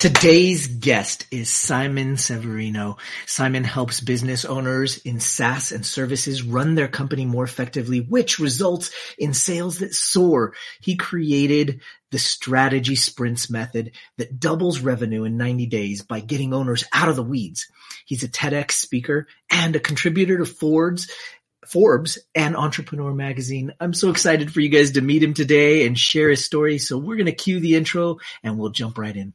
Today's guest is Simon Severino. Simon helps business owners in SaaS and services run their company more effectively, which results in sales that soar. He created the strategy sprints method that doubles revenue in 90 days by getting owners out of the weeds. He's a TEDx speaker and a contributor to Forbes Forbes and Entrepreneur Magazine. I'm so excited for you guys to meet him today and share his story. So we're going to cue the intro and we'll jump right in.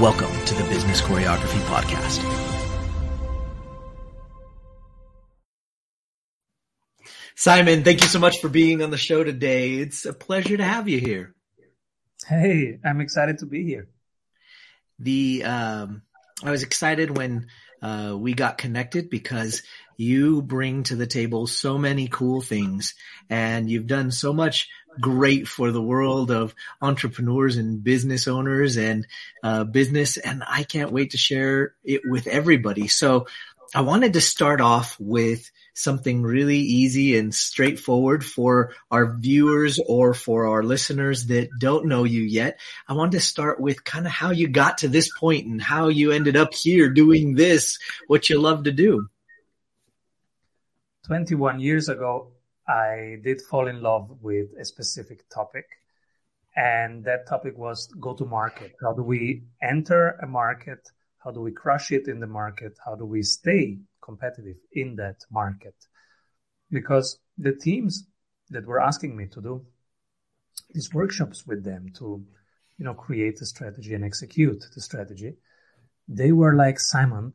Welcome to the Business Choreography Podcast. Simon, thank you so much for being on the show today. It's a pleasure to have you here. Hey, I'm excited to be here. The um, I was excited when uh, we got connected because you bring to the table so many cool things and you've done so much great for the world of entrepreneurs and business owners and uh, business. And I can't wait to share it with everybody. So I wanted to start off with something really easy and straightforward for our viewers or for our listeners that don't know you yet. I wanted to start with kind of how you got to this point and how you ended up here doing this, what you love to do. 21 years ago, I did fall in love with a specific topic. And that topic was go to market. How do we enter a market? How do we crush it in the market? How do we stay competitive in that market? Because the teams that were asking me to do these workshops with them to, you know, create a strategy and execute the strategy, they were like, Simon,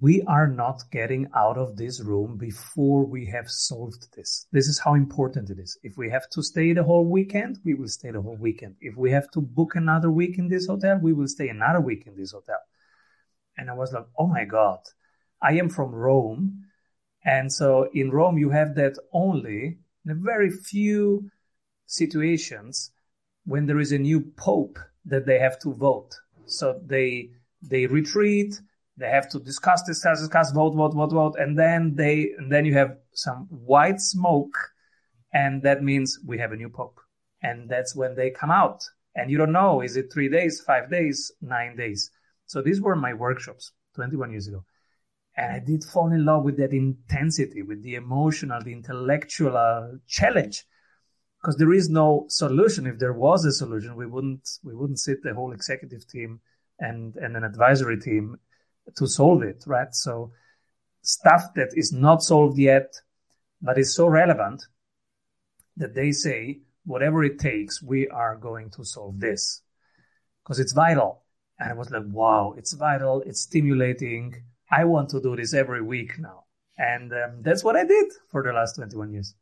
we are not getting out of this room before we have solved this. This is how important it is. If we have to stay the whole weekend, we will stay the whole weekend. If we have to book another week in this hotel, we will stay another week in this hotel. And I was like, oh my God, I am from Rome. And so in Rome, you have that only in a very few situations when there is a new pope that they have to vote. So they, they retreat they have to discuss, discuss, discuss, vote, vote, vote, vote, and then they, and then you have some white smoke, and that means we have a new pope, and that's when they come out, and you don't know is it three days, five days, nine days. So these were my workshops 21 years ago, and I did fall in love with that intensity, with the emotional, the intellectual challenge, because there is no solution. If there was a solution, we wouldn't we wouldn't sit the whole executive team and and an advisory team to solve it, right? So stuff that is not solved yet, but is so relevant that they say, whatever it takes, we are going to solve this because it's vital. And I was like, wow, it's vital. It's stimulating. I want to do this every week now. And um, that's what I did for the last 21 years.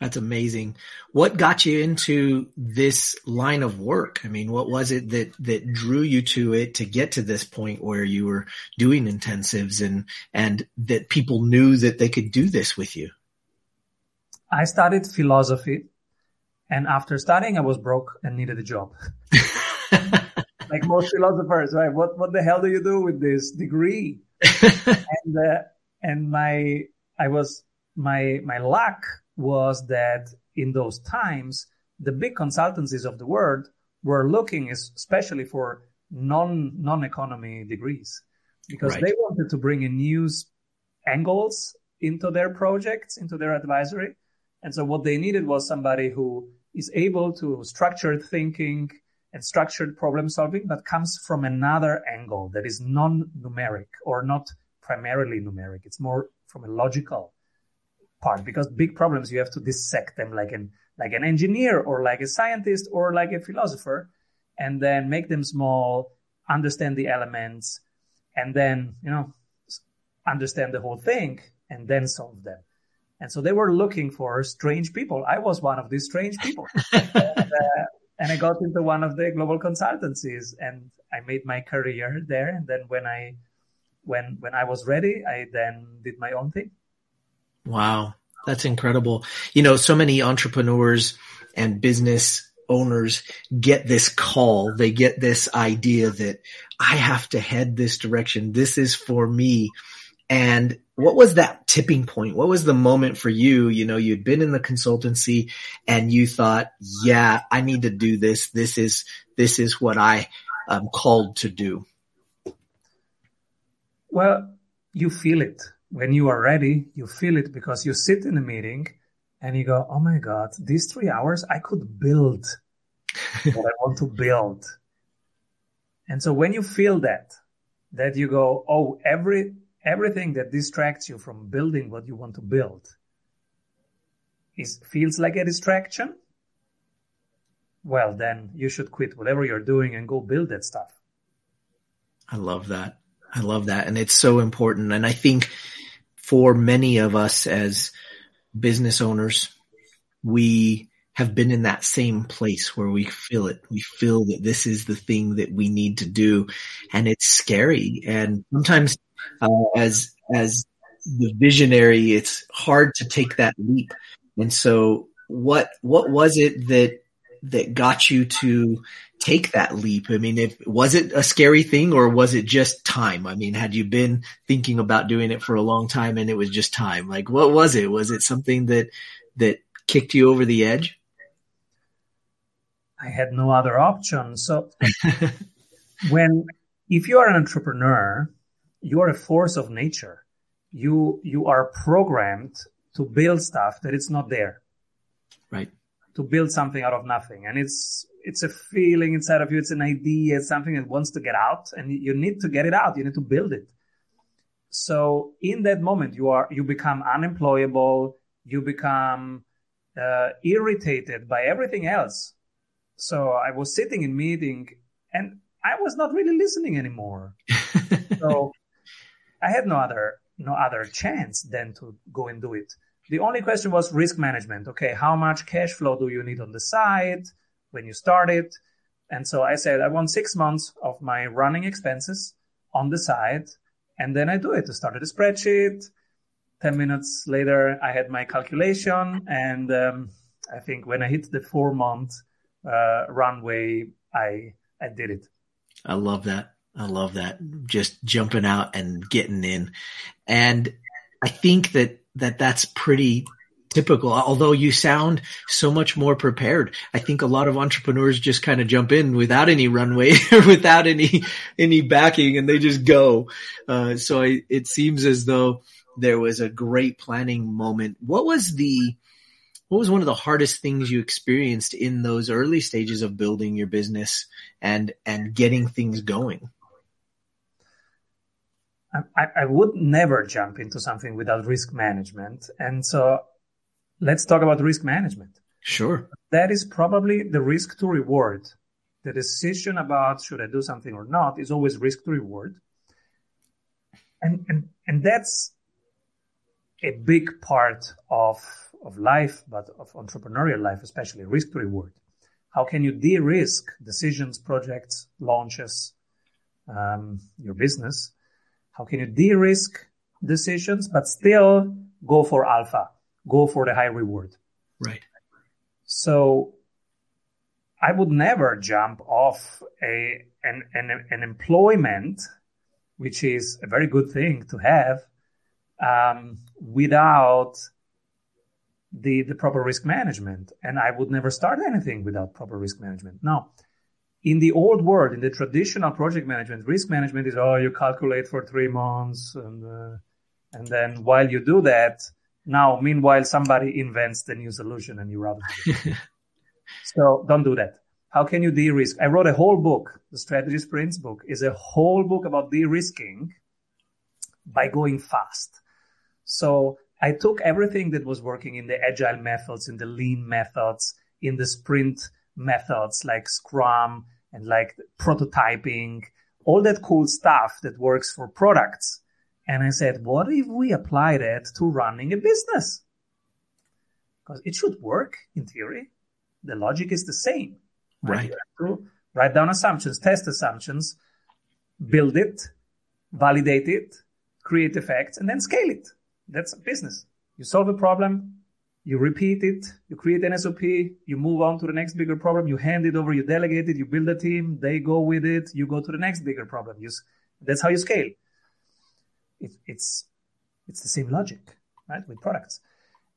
That's amazing. What got you into this line of work? I mean, what was it that, that drew you to it to get to this point where you were doing intensives and, and that people knew that they could do this with you? I studied philosophy and after studying, I was broke and needed a job. like most philosophers, right? What, what the hell do you do with this degree? and, uh, and my, I was, my, my luck was that in those times, the big consultancies of the world were looking especially for non non-economy degrees because right. they wanted to bring in new angles into their projects, into their advisory. And so what they needed was somebody who is able to structured thinking and structured problem solving, but comes from another angle that is non-numeric or not primarily numeric. It's more from a logical part because big problems you have to dissect them like an like an engineer or like a scientist or like a philosopher and then make them small understand the elements and then you know understand the whole thing and then solve them and so they were looking for strange people i was one of these strange people and, uh, and I got into one of the global consultancies and I made my career there. And then when I, when, when I was ready, I then did my own thing. Wow. That's incredible. You know, so many entrepreneurs and business owners get this call. They get this idea that I have to head this direction. This is for me. And what was that tipping point? What was the moment for you? You know, you'd been in the consultancy and you thought, yeah, I need to do this. This is, this is what I am called to do. Well, you feel it when you are ready. You feel it because you sit in a meeting and you go, Oh my God, these three hours I could build what I want to build. And so when you feel that, that you go, Oh, every, everything that distracts you from building what you want to build is feels like a distraction, well, then you should quit whatever you're doing and go build that stuff. I love that. I love that. And it's so important. And I think for many of us as business owners, we have been in that same place where we feel it. We feel that this is the thing that we need to do. And it's scary. And sometimes uh, as as the visionary, it's hard to take that leap. And so, what what was it that that got you to take that leap? I mean, if was it a scary thing or was it just time? I mean, had you been thinking about doing it for a long time and it was just time? Like, what was it? Was it something that that kicked you over the edge? I had no other option. So, when if you are an entrepreneur you are a force of nature. You you are programmed to build stuff that it's not there. Right. To build something out of nothing. And it's it's a feeling inside of you, it's an idea, it's something that wants to get out and you need to get it out. You need to build it. So in that moment you are you become unemployable, you become uh, irritated by everything else. So I was sitting in meeting and I was not really listening anymore. so I had no other no other chance than to go and do it. The only question was risk management. Okay, how much cash flow do you need on the side when you start it? And so I said I want six months of my running expenses on the side, and then I do it. I started a spreadsheet. Ten minutes later, I had my calculation, and um, I think when I hit the four month uh, runway, I I did it. I love that. I love that. Just jumping out and getting in. And I think that, that that's pretty typical. Although you sound so much more prepared. I think a lot of entrepreneurs just kind of jump in without any runway without any, any backing and they just go. Uh, so I, it seems as though there was a great planning moment. What was the, what was one of the hardest things you experienced in those early stages of building your business and, and getting things going? I, I would never jump into something without risk management. And so let's talk about risk management. Sure. That is probably the risk to reward. The decision about should I do something or not is always risk to reward. And, and, and that's a big part of, of life, but of entrepreneurial life, especially risk to reward. How can you de-risk decisions, projects, launches, um, your business how can you de-risk decisions, but still go for alpha, go for the high reward? Right. So I would never jump off a an, an, an employment, which is a very good thing to have, um, without the the proper risk management. And I would never start anything without proper risk management. Now, in the old world, in the traditional project management, risk management is, oh, you calculate for three months. And, uh, and then while you do that, now, meanwhile, somebody invents the new solution and you're out of it. so don't do that. How can you de-risk? I wrote a whole book. The strategy sprints book is a whole book about de-risking by going fast. So I took everything that was working in the agile methods, in the lean methods, in the sprint methods like Scrum and like prototyping, all that cool stuff that works for products. And I said, what if we apply that to running a business? Because it should work in theory. The logic is the same. Right. To write down assumptions, test assumptions, build it, validate it, create effects, and then scale it. That's a business. You solve a problem, you repeat it, you create an SOP, you move on to the next bigger problem, you hand it over, you delegate it, you build a team, they go with it, you go to the next bigger problem. You, that's how you scale. It, it's it's the same logic, right, with products.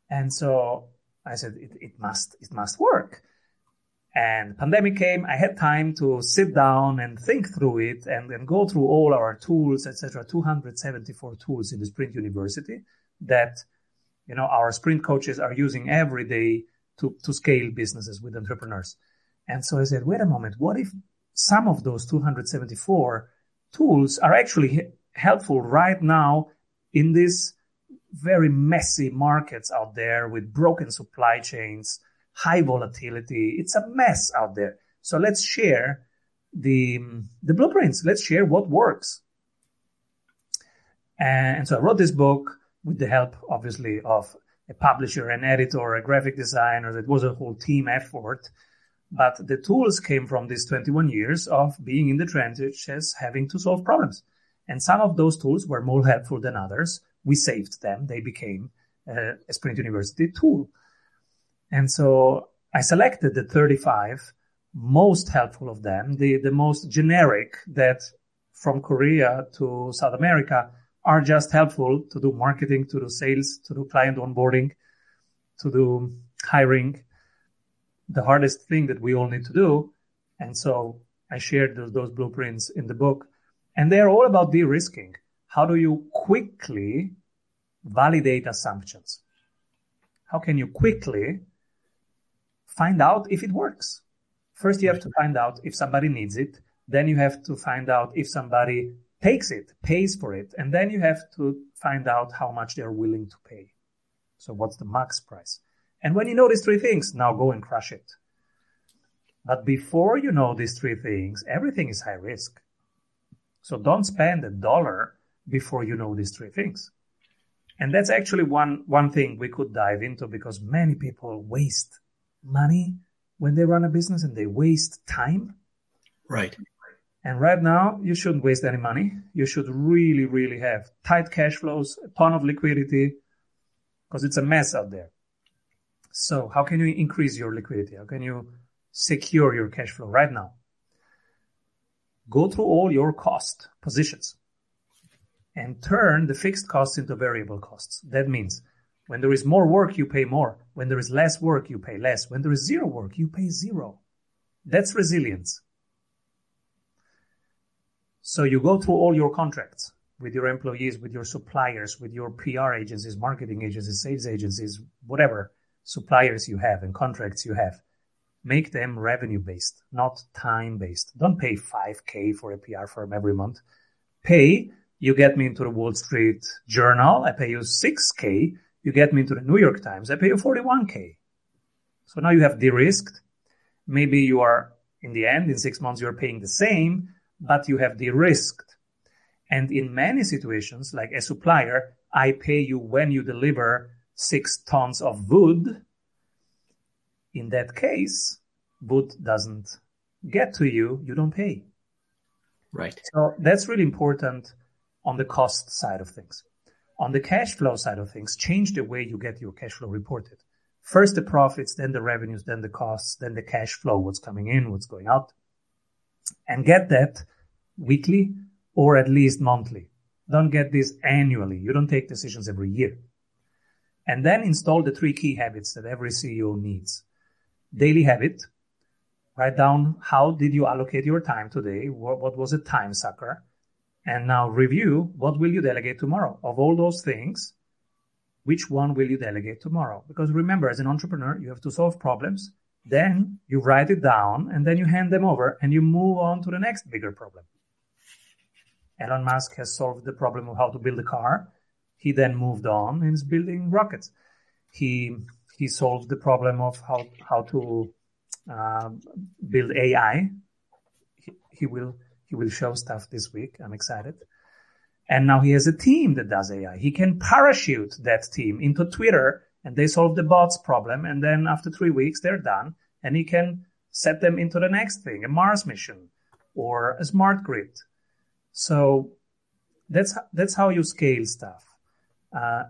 And so I said it, it must it must work. And pandemic came. I had time to sit down and think through it and, and go through all our tools, etc. 274 tools in the Sprint University that you know our sprint coaches are using every day to, to scale businesses with entrepreneurs. And so I said, wait a moment, what if some of those 274 tools are actually helpful right now in these very messy markets out there with broken supply chains, high volatility. It's a mess out there. So let's share the, the blueprints. Let's share what works. And so I wrote this book with the help, obviously, of a publisher, an editor, a graphic designer. It was a whole team effort. But the tools came from these 21 years of being in the trenches, having to solve problems. And some of those tools were more helpful than others. We saved them. They became uh, a Sprint University tool. And so I selected the 35 most helpful of them, the, the most generic that from Korea to South America are just helpful to do marketing, to do sales, to do client onboarding, to do hiring, the hardest thing that we all need to do. And so I shared those, those blueprints in the book and they're all about de-risking. How do you quickly validate assumptions? How can you quickly find out if it works? First, you have to find out if somebody needs it. Then you have to find out if somebody takes it, pays for it. And then you have to find out how much they're willing to pay. So what's the max price? And when you know these three things, now go and crush it. But before you know these three things, everything is high risk. So don't spend a dollar before you know these three things. And that's actually one, one thing we could dive into because many people waste money when they run a business and they waste time. Right. And right now, you shouldn't waste any money. You should really, really have tight cash flows, a ton of liquidity, because it's a mess out there. So how can you increase your liquidity? How can you secure your cash flow right now? Go through all your cost positions and turn the fixed costs into variable costs. That means when there is more work, you pay more. When there is less work, you pay less. When there is zero work, you pay zero. That's resilience. So you go through all your contracts with your employees, with your suppliers, with your PR agencies, marketing agencies, sales agencies, whatever suppliers you have and contracts you have, make them revenue based, not time based. Don't pay 5K for a PR firm every month. Pay, you get me into the Wall Street Journal. I pay you 6K. You get me into the New York Times. I pay you 41K. So now you have de-risked. Maybe you are in the end, in six months, you're paying the same, but you have de-risked. And in many situations, like a supplier, I pay you when you deliver six tons of wood, in that case, wood doesn't get to you, you don't pay. Right. So that's really important on the cost side of things. On the cash flow side of things, change the way you get your cash flow reported. First the profits, then the revenues, then the costs, then the cash flow, what's coming in, what's going out. And get that weekly or at least monthly. Don't get this annually. You don't take decisions every year and then install the three key habits that every CEO needs. Daily habit. Write down how did you allocate your time today? What, what was a time sucker? And now review what will you delegate tomorrow? Of all those things, which one will you delegate tomorrow? Because remember, as an entrepreneur, you have to solve problems. Then you write it down and then you hand them over and you move on to the next bigger problem. Elon Musk has solved the problem of how to build a car. He then moved on and is building rockets. He he solved the problem of how how to uh, build AI. He, he will he will show stuff this week. I'm excited. And now he has a team that does AI. He can parachute that team into Twitter and they solve the bots problem. And then after three weeks, they're done and he can set them into the next thing, a Mars mission or a smart grid. So that's that's how you scale stuff. Uh,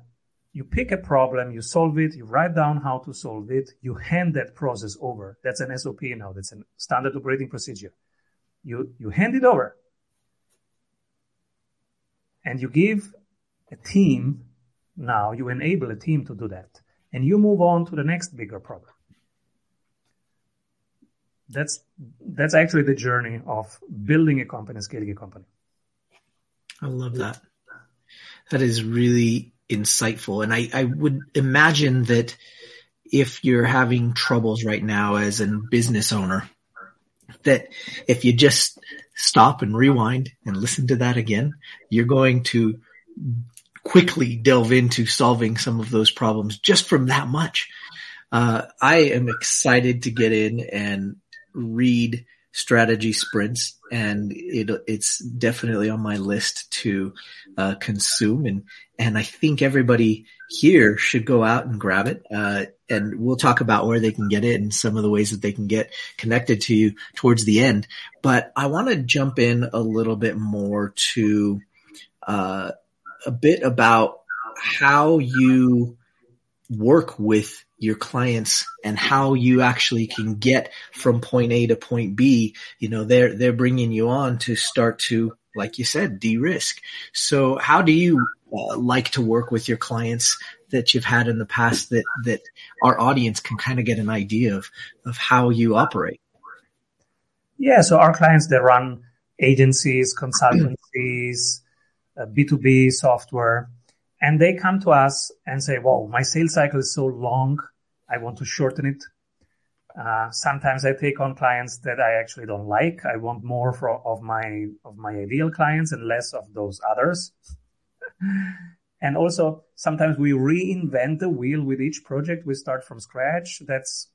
you pick a problem, you solve it, you write down how to solve it, you hand that process over. That's an SOP now. That's a standard operating procedure. You you hand it over, and you give a team. Now you enable a team to do that, and you move on to the next bigger problem. That's that's actually the journey of building a company, scaling a company. I love that. That is really insightful. And I, I would imagine that if you're having troubles right now as a business owner, that if you just stop and rewind and listen to that again, you're going to quickly delve into solving some of those problems just from that much. Uh, I am excited to get in and read strategy sprints and it, it's definitely on my list to uh, consume and and I think everybody here should go out and grab it uh, and we'll talk about where they can get it and some of the ways that they can get connected to you towards the end but I want to jump in a little bit more to uh, a bit about how you work with your clients and how you actually can get from point A to point B, you know, they're, they're bringing you on to start to, like you said, de-risk. So how do you uh, like to work with your clients that you've had in the past that, that our audience can kind of get an idea of, of how you operate? Yeah. So our clients, they run agencies, consultancies, B2B software and they come to us and say, "Well, my sales cycle is so long. I want to shorten it." Uh, sometimes I take on clients that I actually don't like. I want more for, of my of my ideal clients and less of those others. and also, sometimes we reinvent the wheel with each project. We start from scratch. That's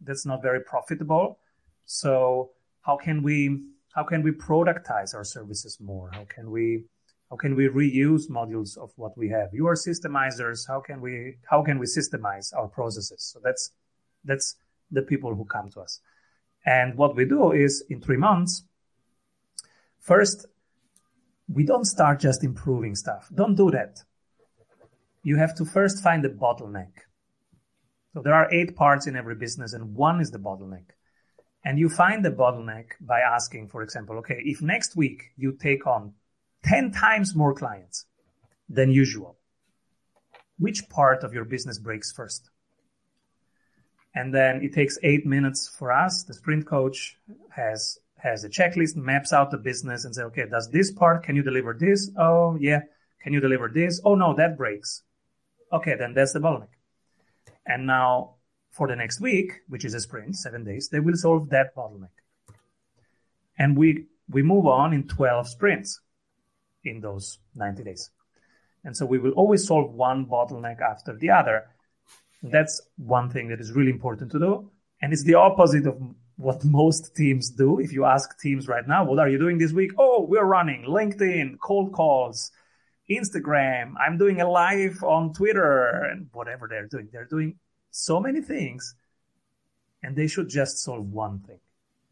that's not very profitable. So how can we how can we productize our services more? How can we how can we reuse modules of what we have? You are systemizers. How can we, how can we systemize our processes? So that's, that's the people who come to us. And what we do is in three months, first, we don't start just improving stuff. Don't do that. You have to first find the bottleneck. So there are eight parts in every business and one is the bottleneck. And you find the bottleneck by asking, for example, okay, if next week you take on 10 times more clients than usual. Which part of your business breaks first? And then it takes eight minutes for us. The sprint coach has, has a checklist, maps out the business and say, okay, does this part, can you deliver this? Oh, yeah. Can you deliver this? Oh, no, that breaks. Okay, then that's the bottleneck. And now for the next week, which is a sprint, seven days, they will solve that bottleneck. And we, we move on in 12 sprints in those 90 days. And so we will always solve one bottleneck after the other. That's one thing that is really important to do. And it's the opposite of what most teams do. If you ask teams right now, what are you doing this week? Oh, we're running LinkedIn, cold calls, Instagram. I'm doing a live on Twitter and whatever they're doing. They're doing so many things and they should just solve one thing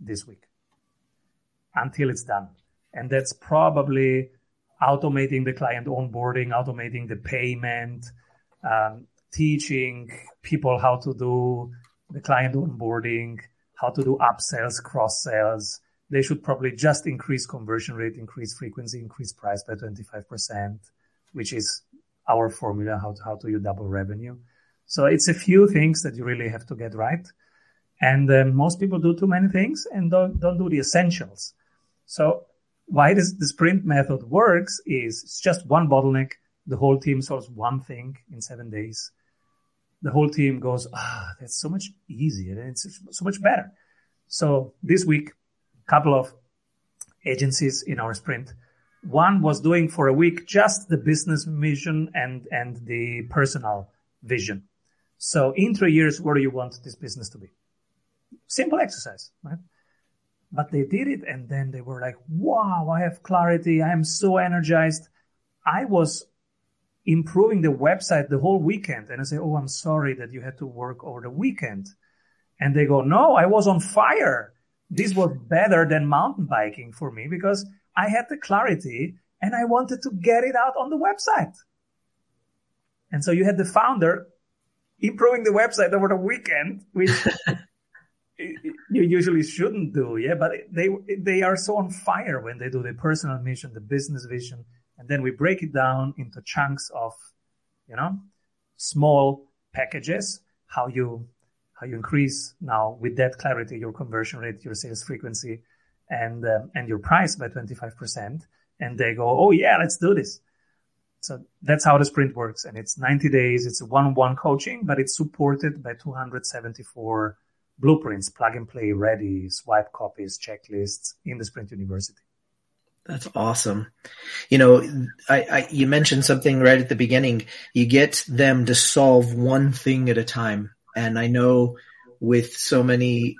this week until it's done. And that's probably automating the client onboarding, automating the payment, um, teaching people how to do the client onboarding, how to do upsells, cross sells. They should probably just increase conversion rate, increase frequency, increase price by 25%, which is our formula, how to, how to you double revenue. So it's a few things that you really have to get right. And uh, most people do too many things and don't, don't do the essentials. So why this, the sprint method works is it's just one bottleneck. The whole team solves one thing in seven days. The whole team goes, ah, that's so much easier. It's so much better. So this week, a couple of agencies in our sprint. One was doing for a week just the business mission and, and the personal vision. So in three years, where do you want this business to be? Simple exercise, right? But they did it and then they were like, wow, I have clarity. I am so energized. I was improving the website the whole weekend. And I say, oh, I'm sorry that you had to work over the weekend. And they go, no, I was on fire. This was better than mountain biking for me because I had the clarity and I wanted to get it out on the website. And so you had the founder improving the website over the weekend, which you usually shouldn't do. Yeah. But they, they are so on fire when they do the personal mission, the business vision. And then we break it down into chunks of, you know, small packages, how you, how you increase now with that clarity, your conversion rate, your sales frequency and, um, and your price by 25%. And they go, Oh yeah, let's do this. So that's how the sprint works. And it's 90 days. It's a one-on-one coaching, but it's supported by 274 blueprints, plug and play ready, swipe copies, checklists in the Sprint University. That's awesome. You know, I, I, you mentioned something right at the beginning. You get them to solve one thing at a time. And I know with so many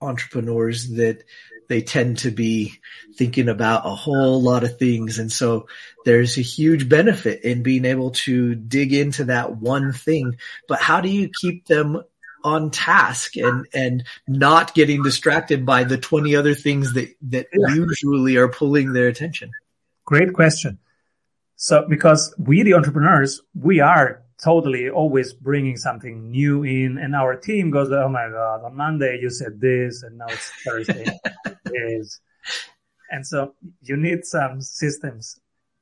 entrepreneurs that they tend to be thinking about a whole lot of things. And so there's a huge benefit in being able to dig into that one thing. But how do you keep them on task and and not getting distracted by the 20 other things that that yeah. usually are pulling their attention. Great question. So because we the entrepreneurs we are totally always bringing something new in and our team goes oh my god on monday you said this and now it's thursday. Is and so you need some systems.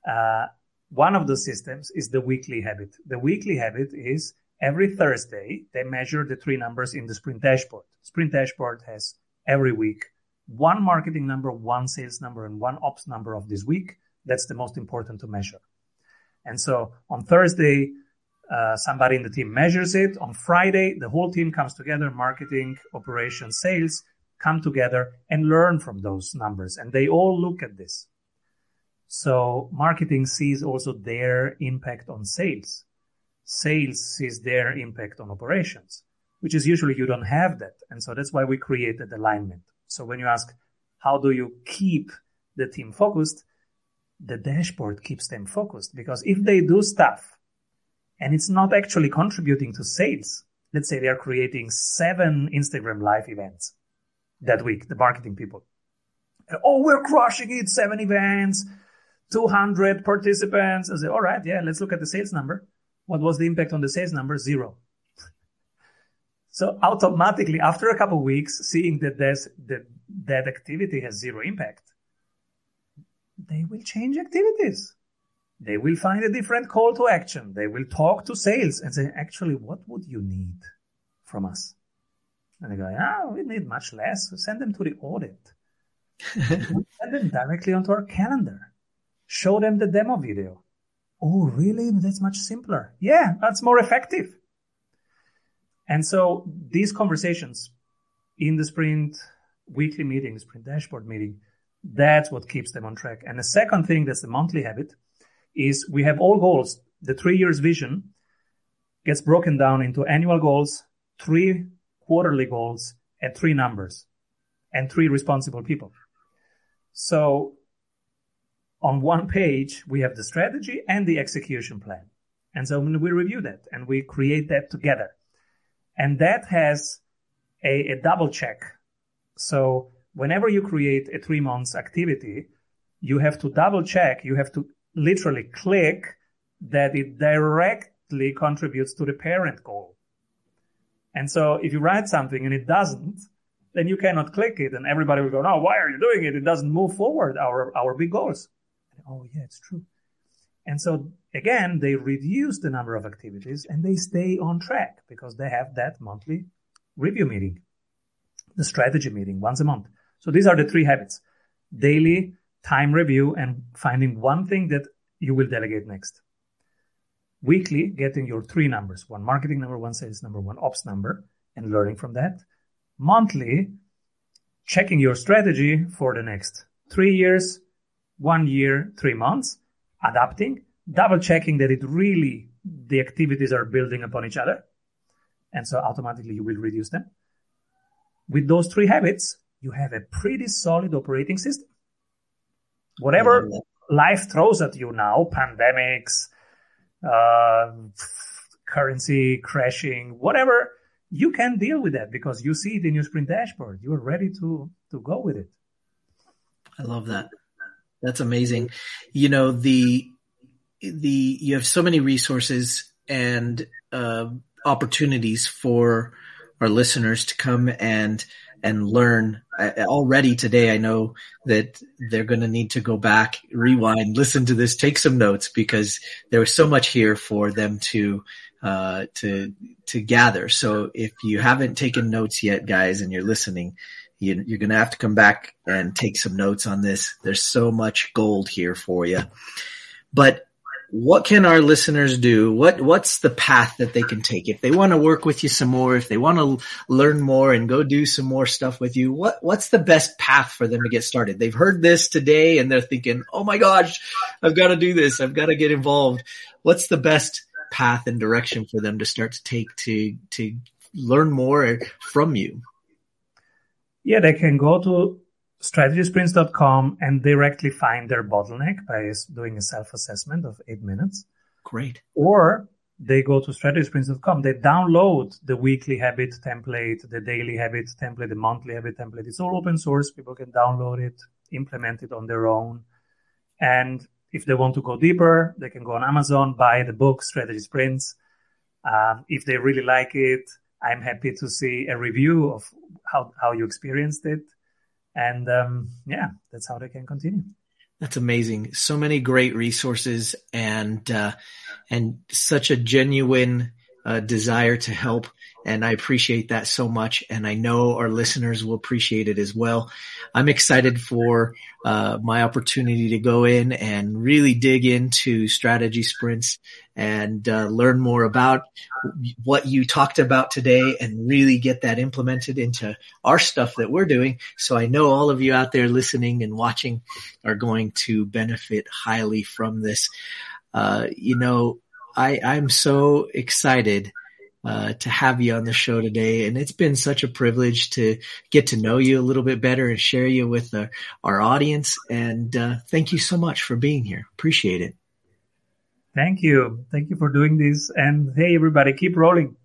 Uh, one of the systems is the weekly habit. The weekly habit is every Thursday, they measure the three numbers in the sprint dashboard. Sprint dashboard has every week one marketing number, one sales number, and one ops number of this week. That's the most important to measure. And so on Thursday, uh, somebody in the team measures it. On Friday, the whole team comes together, marketing, operations, sales, come together and learn from those numbers. And they all look at this. So marketing sees also their impact on sales sales sees their impact on operations, which is usually you don't have that. And so that's why we created alignment. So when you ask, how do you keep the team focused? The dashboard keeps them focused because if they do stuff and it's not actually contributing to sales, let's say they are creating seven Instagram live events that week, the marketing people. Oh, we're crushing it. Seven events, 200 participants. I say, all right. Yeah. Let's look at the sales number. What was the impact on the sales number? Zero. So automatically, after a couple of weeks, seeing that there's, that that activity has zero impact, they will change activities. They will find a different call to action. They will talk to sales and say, actually, what would you need from us? And they go, ah, we need much less. Send them to the audit. send them directly onto our calendar. Show them the demo video. Oh, really? That's much simpler. Yeah, that's more effective. And so these conversations in the sprint weekly meeting, sprint dashboard meeting, that's what keeps them on track. And the second thing that's the monthly habit is we have all goals. The three years vision gets broken down into annual goals, three quarterly goals, and three numbers and three responsible people. So on one page, we have the strategy and the execution plan. And so when we review that and we create that together. And that has a, a double check. So whenever you create a three months activity, you have to double check. You have to literally click that it directly contributes to the parent goal. And so if you write something and it doesn't, then you cannot click it and everybody will go, no, why are you doing it? It doesn't move forward our, our big goals oh yeah, it's true. And so again, they reduce the number of activities and they stay on track because they have that monthly review meeting, the strategy meeting once a month. So these are the three habits, daily time review and finding one thing that you will delegate next. Weekly, getting your three numbers, one marketing number, one sales number, one ops number and learning from that. Monthly, checking your strategy for the next three years, one year, three months, adapting, double checking that it really, the activities are building upon each other. And so automatically you will reduce them. With those three habits, you have a pretty solid operating system. Whatever life throws at you now, pandemics, uh, currency crashing, whatever, you can deal with that because you see it in your sprint dashboard. You are ready to, to go with it. I love that. That's amazing. You know, the, the, you have so many resources and, uh, opportunities for our listeners to come and, and learn I, already today. I know that they're going to need to go back, rewind, listen to this, take some notes because there was so much here for them to, uh, to, to gather. So if you haven't taken notes yet, guys, and you're listening, you, you're going to have to come back and take some notes on this. There's so much gold here for you. But what can our listeners do? What what's the path that they can take if they want to work with you some more? If they want to learn more and go do some more stuff with you, what what's the best path for them to get started? They've heard this today and they're thinking, "Oh my gosh, I've got to do this. I've got to get involved." What's the best path and direction for them to start to take to to learn more from you? Yeah, they can go to strategysprints.com and directly find their bottleneck by doing a self-assessment of eight minutes. Great. Or they go to strategysprints.com. They download the weekly habit template, the daily habit template, the monthly habit template. It's all open source. People can download it, implement it on their own. And if they want to go deeper, they can go on Amazon, buy the book, Strategy Sprints. Um, if they really like it, I'm happy to see a review of how, how you experienced it. And um, yeah, that's how they can continue. That's amazing. So many great resources and uh, and such a genuine uh, desire to help. And I appreciate that so much. And I know our listeners will appreciate it as well. I'm excited for uh, my opportunity to go in and really dig into strategy sprints and uh, learn more about what you talked about today and really get that implemented into our stuff that we're doing. So I know all of you out there listening and watching are going to benefit highly from this. Uh, you know, I, I'm so excited uh, to have you on the show today. And it's been such a privilege to get to know you a little bit better and share you with our, our audience. And uh, thank you so much for being here. Appreciate it. Thank you. Thank you for doing this. And hey, everybody, keep rolling.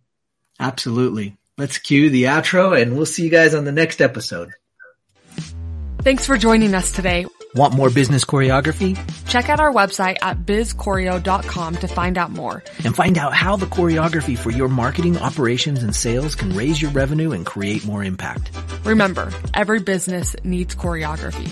Absolutely. Let's cue the outro and we'll see you guys on the next episode. Thanks for joining us today. Want more business choreography? Check out our website at bizchoreo.com to find out more. And find out how the choreography for your marketing, operations, and sales can raise your revenue and create more impact. Remember, every business needs choreography.